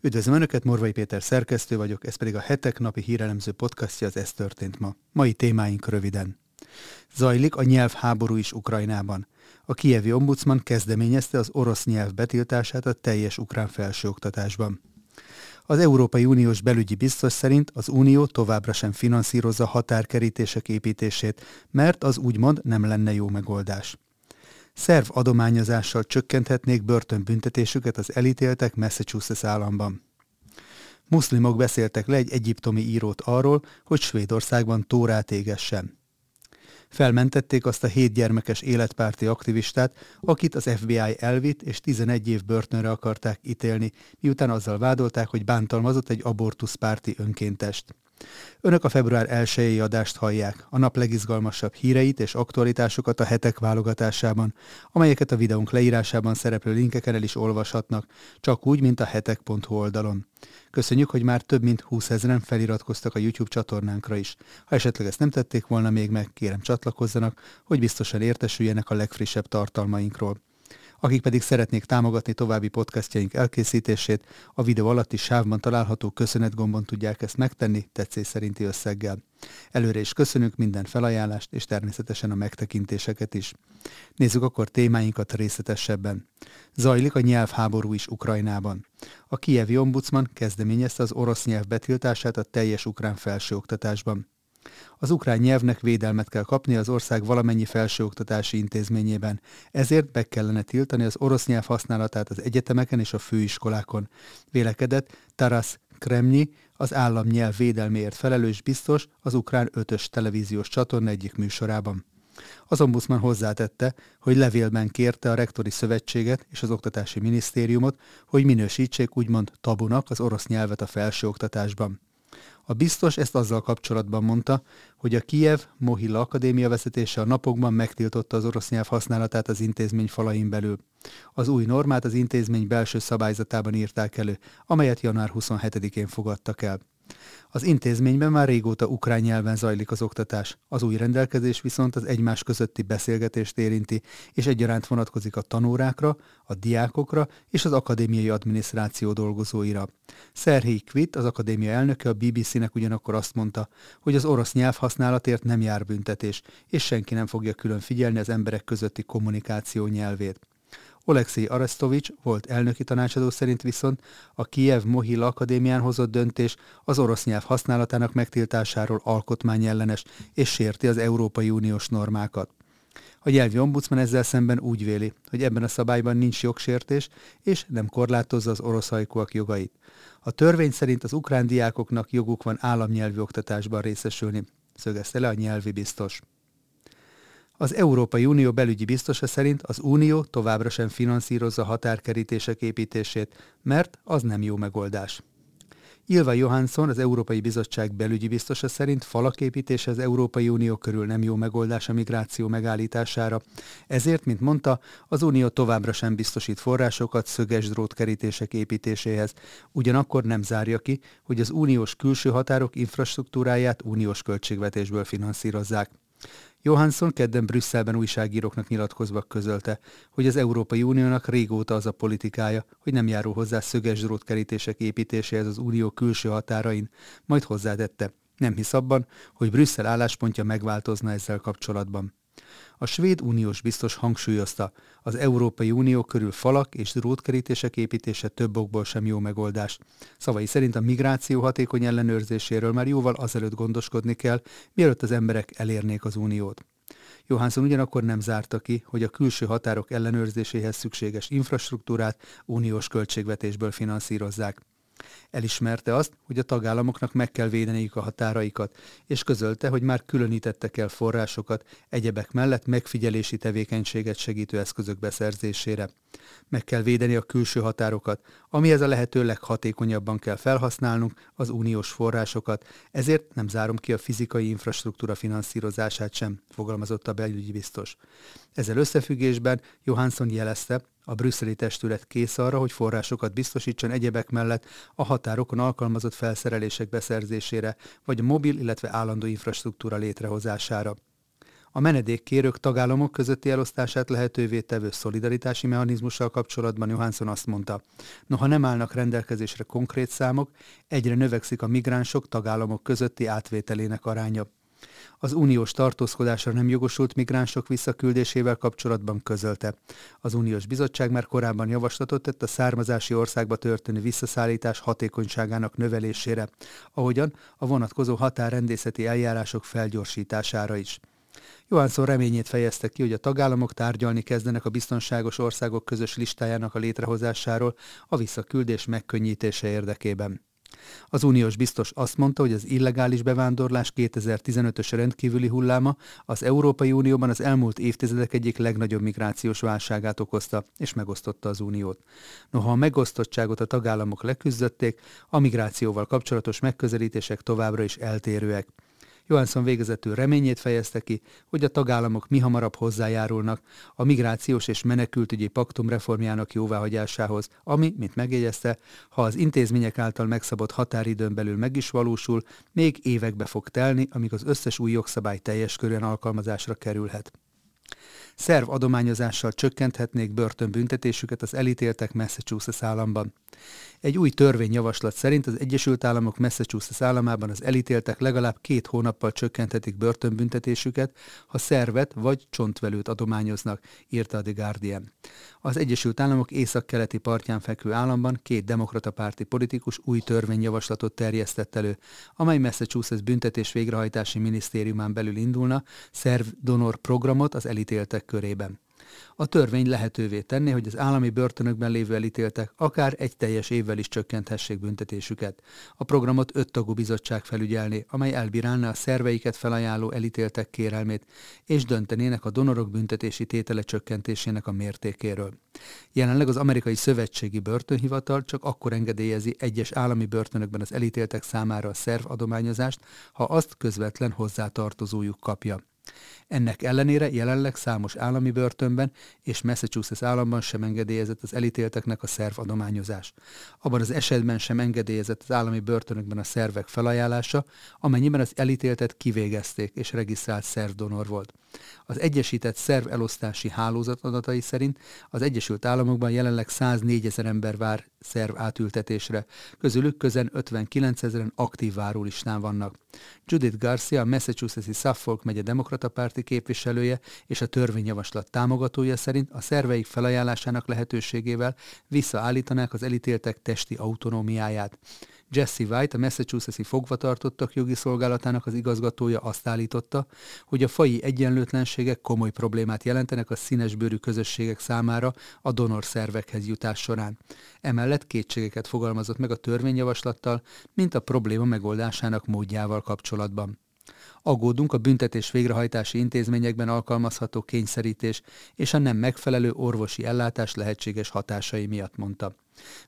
Üdvözlöm Önöket, Morvai Péter szerkesztő vagyok, ez pedig a hetek napi hírelemző podcastja, az Ez történt ma. Mai témáink röviden. Zajlik a nyelvháború is Ukrajnában. A kievi ombudsman kezdeményezte az orosz nyelv betiltását a teljes ukrán felsőoktatásban. Az Európai Uniós belügyi biztos szerint az Unió továbbra sem finanszírozza határkerítések építését, mert az úgymond nem lenne jó megoldás szerv adományozással csökkenthetnék börtönbüntetésüket az elítéltek Massachusetts államban. Muszlimok beszéltek le egy egyiptomi írót arról, hogy Svédországban tórát égessen. Felmentették azt a hét gyermekes életpárti aktivistát, akit az FBI elvitt és 11 év börtönre akarták ítélni, miután azzal vádolták, hogy bántalmazott egy abortuszpárti önkéntest. Önök a február 1 adást hallják, a nap legizgalmasabb híreit és aktualitásokat a hetek válogatásában, amelyeket a videónk leírásában szereplő linkeken el is olvashatnak, csak úgy, mint a hetek.hu oldalon. Köszönjük, hogy már több mint 20 ezeren feliratkoztak a YouTube csatornánkra is. Ha esetleg ezt nem tették volna még meg, kérem csatlakozzanak, hogy biztosan értesüljenek a legfrissebb tartalmainkról. Akik pedig szeretnék támogatni további podcastjaink elkészítését, a videó alatti sávban található köszönetgombon tudják ezt megtenni tetszés szerinti összeggel. Előre is köszönünk minden felajánlást, és természetesen a megtekintéseket is. Nézzük akkor témáinkat részletesebben. Zajlik a nyelvháború is Ukrajnában. A kievi ombudsman kezdeményezte az orosz nyelv betiltását a teljes ukrán felsőoktatásban. Az ukrán nyelvnek védelmet kell kapni az ország valamennyi felsőoktatási intézményében, ezért be kellene tiltani az orosz nyelv használatát az egyetemeken és a főiskolákon. Vélekedett Taras Kremnyi, az államnyelv védelméért felelős biztos az ukrán ötös televíziós csatorna egyik műsorában. Az ombudsman hozzátette, hogy levélben kérte a rektori szövetséget és az oktatási minisztériumot, hogy minősítsék úgymond tabunak az orosz nyelvet a felsőoktatásban. A biztos ezt azzal kapcsolatban mondta, hogy a Kiev Mohila Akadémia vezetése a napokban megtiltotta az orosz nyelv használatát az intézmény falain belül. Az új normát az intézmény belső szabályzatában írták elő, amelyet január 27-én fogadtak el. Az intézményben már régóta ukrán nyelven zajlik az oktatás, az új rendelkezés viszont az egymás közötti beszélgetést érinti, és egyaránt vonatkozik a tanórákra, a diákokra és az akadémiai adminisztráció dolgozóira. Szerhi Kvit, az akadémia elnöke a BBC-nek ugyanakkor azt mondta, hogy az orosz nyelv használatért nem jár büntetés, és senki nem fogja külön figyelni az emberek közötti kommunikáció nyelvét. Alexei Arestovics volt elnöki tanácsadó szerint viszont a Kiev Mohila Akadémián hozott döntés az orosz nyelv használatának megtiltásáról alkotmányellenes és sérti az Európai Uniós normákat. A nyelvi ombudsman ezzel szemben úgy véli, hogy ebben a szabályban nincs jogsértés, és nem korlátozza az orosz hajkúak jogait. A törvény szerint az ukrán diákoknak joguk van államnyelvi oktatásban részesülni, szögezte le a nyelvi biztos. Az Európai Unió belügyi biztosa szerint az Unió továbbra sem finanszírozza határkerítések építését, mert az nem jó megoldás. Ilva Johansson, az Európai Bizottság belügyi biztosa szerint falaképítése az Európai Unió körül nem jó megoldás a migráció megállítására. Ezért, mint mondta, az Unió továbbra sem biztosít forrásokat szöges drótkerítések építéséhez. Ugyanakkor nem zárja ki, hogy az uniós külső határok infrastruktúráját uniós költségvetésből finanszírozzák. Johansson kedden Brüsszelben újságíróknak nyilatkozva közölte, hogy az Európai Uniónak régóta az a politikája, hogy nem járul hozzá szöges drótkerítések építéséhez az unió külső határain, majd hozzátette, nem hisz abban, hogy Brüsszel álláspontja megváltozna ezzel kapcsolatban. A svéd uniós biztos hangsúlyozta, az Európai Unió körül falak és drótkerítések építése több okból sem jó megoldás. Szavai szerint a migráció hatékony ellenőrzéséről már jóval azelőtt gondoskodni kell, mielőtt az emberek elérnék az uniót. Johansson ugyanakkor nem zárta ki, hogy a külső határok ellenőrzéséhez szükséges infrastruktúrát uniós költségvetésből finanszírozzák. Elismerte azt, hogy a tagállamoknak meg kell védeniük a határaikat, és közölte, hogy már különítettek el forrásokat egyebek mellett megfigyelési tevékenységet segítő eszközök beszerzésére. Meg kell védeni a külső határokat, amihez a lehető leghatékonyabban kell felhasználnunk az uniós forrásokat, ezért nem zárom ki a fizikai infrastruktúra finanszírozását sem, fogalmazott a belügyi biztos. Ezzel összefüggésben Johansson jelezte, a brüsszeli testület kész arra, hogy forrásokat biztosítson egyebek mellett a határokon alkalmazott felszerelések beszerzésére, vagy a mobil, illetve állandó infrastruktúra létrehozására. A menedékkérők tagállamok közötti elosztását lehetővé tevő szolidaritási mechanizmussal kapcsolatban Johansson azt mondta, noha nem állnak rendelkezésre konkrét számok, egyre növekszik a migránsok tagállamok közötti átvételének aránya. Az uniós tartózkodásra nem jogosult migránsok visszaküldésével kapcsolatban közölte. Az uniós bizottság már korábban javaslatot tett a származási országba történő visszaszállítás hatékonyságának növelésére, ahogyan a vonatkozó határrendészeti eljárások felgyorsítására is. Johansson reményét fejezte ki, hogy a tagállamok tárgyalni kezdenek a biztonságos országok közös listájának a létrehozásáról a visszaküldés megkönnyítése érdekében. Az uniós biztos azt mondta, hogy az illegális bevándorlás 2015-ös rendkívüli hulláma az Európai Unióban az elmúlt évtizedek egyik legnagyobb migrációs válságát okozta, és megosztotta az uniót. Noha a megosztottságot a tagállamok leküzdötték, a migrációval kapcsolatos megközelítések továbbra is eltérőek. Johansson végezetül reményét fejezte ki, hogy a tagállamok mi hamarabb hozzájárulnak a migrációs és menekültügyi paktum reformjának jóváhagyásához, ami, mint megjegyezte, ha az intézmények által megszabott határidőn belül meg is valósul, még évekbe fog telni, amíg az összes új jogszabály teljes körűen alkalmazásra kerülhet szerv adományozással csökkenthetnék börtönbüntetésüket az elítéltek Massachusetts államban. Egy új törvényjavaslat szerint az Egyesült Államok Massachusetts államában az elítéltek legalább két hónappal csökkenthetik börtönbüntetésüket, ha szervet vagy csontvelőt adományoznak, írta a The Guardian. Az Egyesült Államok észak-keleti partján fekvő államban két demokrata párti politikus új törvényjavaslatot terjesztett elő, amely Massachusetts büntetés végrehajtási minisztériumán belül indulna, szerv donor programot az elítéltek körében. A törvény lehetővé tenné, hogy az állami börtönökben lévő elítéltek akár egy teljes évvel is csökkenthessék büntetésüket. A programot öt tagú bizottság felügyelné, amely elbírálná a szerveiket felajánló elítéltek kérelmét, és döntenének a donorok büntetési tétele csökkentésének a mértékéről. Jelenleg az amerikai szövetségi börtönhivatal csak akkor engedélyezi egyes állami börtönökben az elítéltek számára a szerv adományozást, ha azt közvetlen hozzátartozójuk kapja. Ennek ellenére jelenleg számos állami börtönben és Massachusetts államban sem engedélyezett az elítélteknek a szervadományozás. Abban az esetben sem engedélyezett az állami börtönökben a szervek felajánlása, amennyiben az elítéltet kivégezték és regisztrált szervdonor volt. Az Egyesített Szerv Elosztási Hálózat adatai szerint az Egyesült Államokban jelenleg 104 ezer ember vár szerv átültetésre, közülük közel 59 ezeren aktív várólistán vannak. Judith Garcia, Massachusetts-i Suffolk megye demokrata párti képviselője és a törvényjavaslat támogatója szerint a szerveik felajánlásának lehetőségével visszaállítanák az elítéltek testi autonómiáját. Jesse White, a Massachusetts-i fogvatartottak jogi szolgálatának az igazgatója azt állította, hogy a fai egyenlőtlenségek komoly problémát jelentenek a színesbőrű közösségek számára a donor szervekhez jutás során. Emellett kétségeket fogalmazott meg a törvényjavaslattal, mint a probléma megoldásának módjával kapcsolatban. Aggódunk a büntetés végrehajtási intézményekben alkalmazható kényszerítés és a nem megfelelő orvosi ellátás lehetséges hatásai miatt mondta.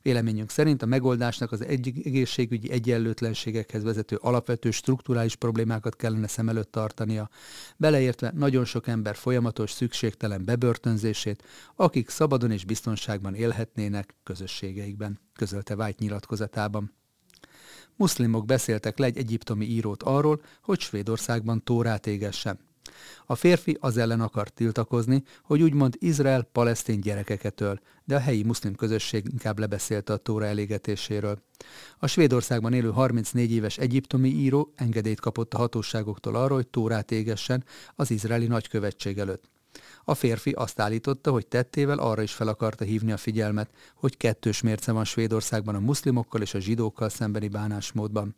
Véleményünk szerint a megoldásnak az egészségügyi egyenlőtlenségekhez vezető alapvető strukturális problémákat kellene szem előtt tartania, beleértve nagyon sok ember folyamatos szükségtelen bebörtönzését, akik szabadon és biztonságban élhetnének közösségeikben, közölte White nyilatkozatában. Muszlimok beszéltek le egy egyiptomi írót arról, hogy Svédországban tórát égessen. A férfi az ellen akart tiltakozni, hogy úgymond Izrael-palesztin gyerekeket öl, de a helyi muszlim közösség inkább lebeszélte a tóra elégetéséről. A Svédországban élő 34 éves egyiptomi író engedélyt kapott a hatóságoktól arra, hogy tórát égessen az izraeli nagykövetség előtt. A férfi azt állította, hogy tettével arra is fel akarta hívni a figyelmet, hogy kettős mérce van Svédországban a muszlimokkal és a zsidókkal szembeni bánásmódban.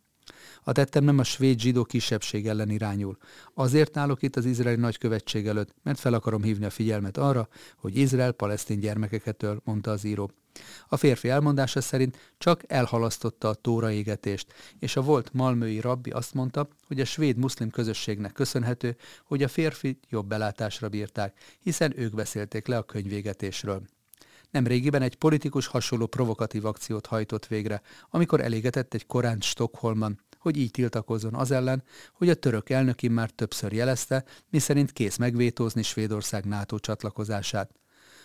A tettem nem a svéd zsidó kisebbség ellen irányul. Azért állok itt az izraeli nagykövetség előtt, mert fel akarom hívni a figyelmet arra, hogy Izrael palesztin gyermekeket öl, mondta az író. A férfi elmondása szerint csak elhalasztotta a tóra égetést, és a volt malmői rabbi azt mondta, hogy a svéd muszlim közösségnek köszönhető, hogy a férfi jobb belátásra bírták, hiszen ők beszélték le a könyvégetésről. Nemrégiben egy politikus hasonló provokatív akciót hajtott végre, amikor elégetett egy korán Stockholmban, hogy így tiltakozzon az ellen, hogy a török elnök már többször jelezte, miszerint kész megvétózni Svédország NATO csatlakozását.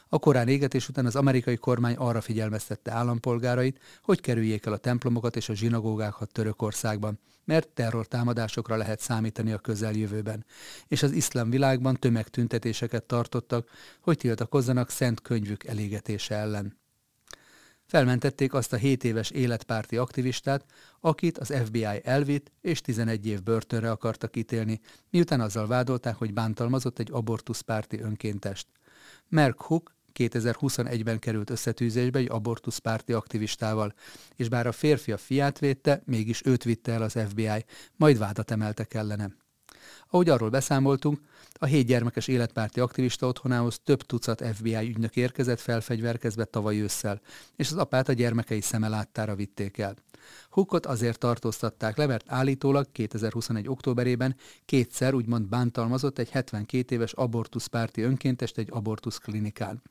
A korán égetés után az amerikai kormány arra figyelmeztette állampolgárait, hogy kerüljék el a templomokat és a zsinagógákat Törökországban, mert terrortámadásokra lehet számítani a közeljövőben, és az iszlám világban tömegtüntetéseket tartottak, hogy tiltakozzanak szent könyvük elégetése ellen. Felmentették azt a 7 éves életpárti aktivistát, akit az FBI elvitt és 11 év börtönre akartak ítélni, miután azzal vádolták, hogy bántalmazott egy abortuszpárti önkéntest. Merck Hook 2021-ben került összetűzésbe egy abortuszpárti aktivistával, és bár a férfi a fiát védte, mégis őt vitte el az FBI, majd vádat emeltek ellene. Ahogy arról beszámoltunk, a hét gyermekes életpárti aktivista otthonához több tucat FBI ügynök érkezett felfegyverkezve tavaly ősszel, és az apát a gyermekei szeme láttára vitték el. Hookot azért tartóztatták le, mert állítólag 2021. októberében kétszer úgymond bántalmazott egy 72 éves abortuszpárti önkéntest egy abortusz klinikán.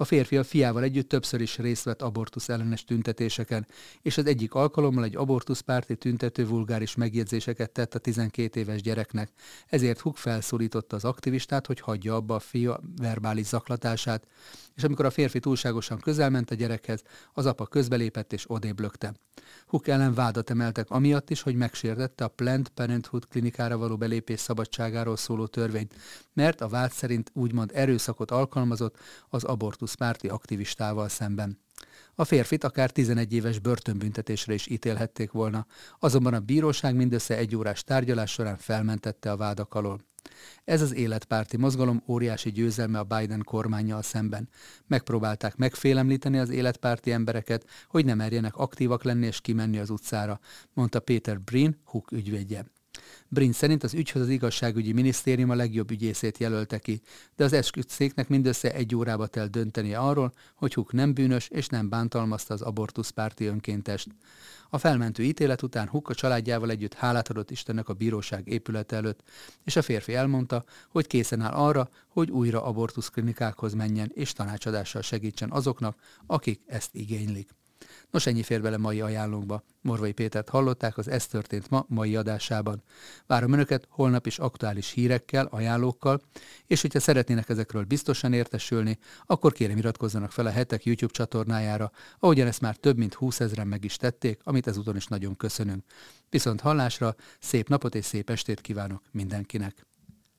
A férfi a fiával együtt többször is részt vett abortusz ellenes tüntetéseken, és az egyik alkalommal egy abortuszpárti tüntető vulgáris megjegyzéseket tett a 12 éves gyereknek. Ezért Huk felszólította az aktivistát, hogy hagyja abba a fia verbális zaklatását, és amikor a férfi túlságosan közelment a gyerekhez, az apa közbelépett és odéblökte. Hook ellen vádat emeltek amiatt is, hogy megsértette a Planned Parenthood klinikára való belépés szabadságáról szóló törvényt, mert a vád szerint úgymond erőszakot alkalmazott az abortuszpárti aktivistával szemben. A férfit akár 11 éves börtönbüntetésre is ítélhették volna, azonban a bíróság mindössze egy órás tárgyalás során felmentette a vádak alól. Ez az életpárti mozgalom óriási győzelme a Biden kormányjal szemben. Megpróbálták megfélemlíteni az életpárti embereket, hogy ne merjenek aktívak lenni és kimenni az utcára, mondta Peter Brin, Hook ügyvédje. Brin szerint az ügyhöz az igazságügyi minisztérium a legjobb ügyészét jelölte ki, de az esküdszéknek mindössze egy órába telt döntenie arról, hogy Hook nem bűnös és nem bántalmazta az abortuszpárti önkéntest. A felmentő ítélet után Hook a családjával együtt hálát adott Istennek a bíróság épülete előtt, és a férfi elmondta, hogy készen áll arra, hogy újra abortuszklinikákhoz menjen és tanácsadással segítsen azoknak, akik ezt igénylik. Nos, ennyi fér bele mai ajánlónkba. Morvai Pétert hallották az Ez történt ma mai adásában. Várom Önöket holnap is aktuális hírekkel, ajánlókkal, és hogyha szeretnének ezekről biztosan értesülni, akkor kérem iratkozzanak fel a hetek YouTube csatornájára, ahogyan ezt már több mint 20 ezeren meg is tették, amit ezúton is nagyon köszönünk. Viszont hallásra, szép napot és szép estét kívánok mindenkinek!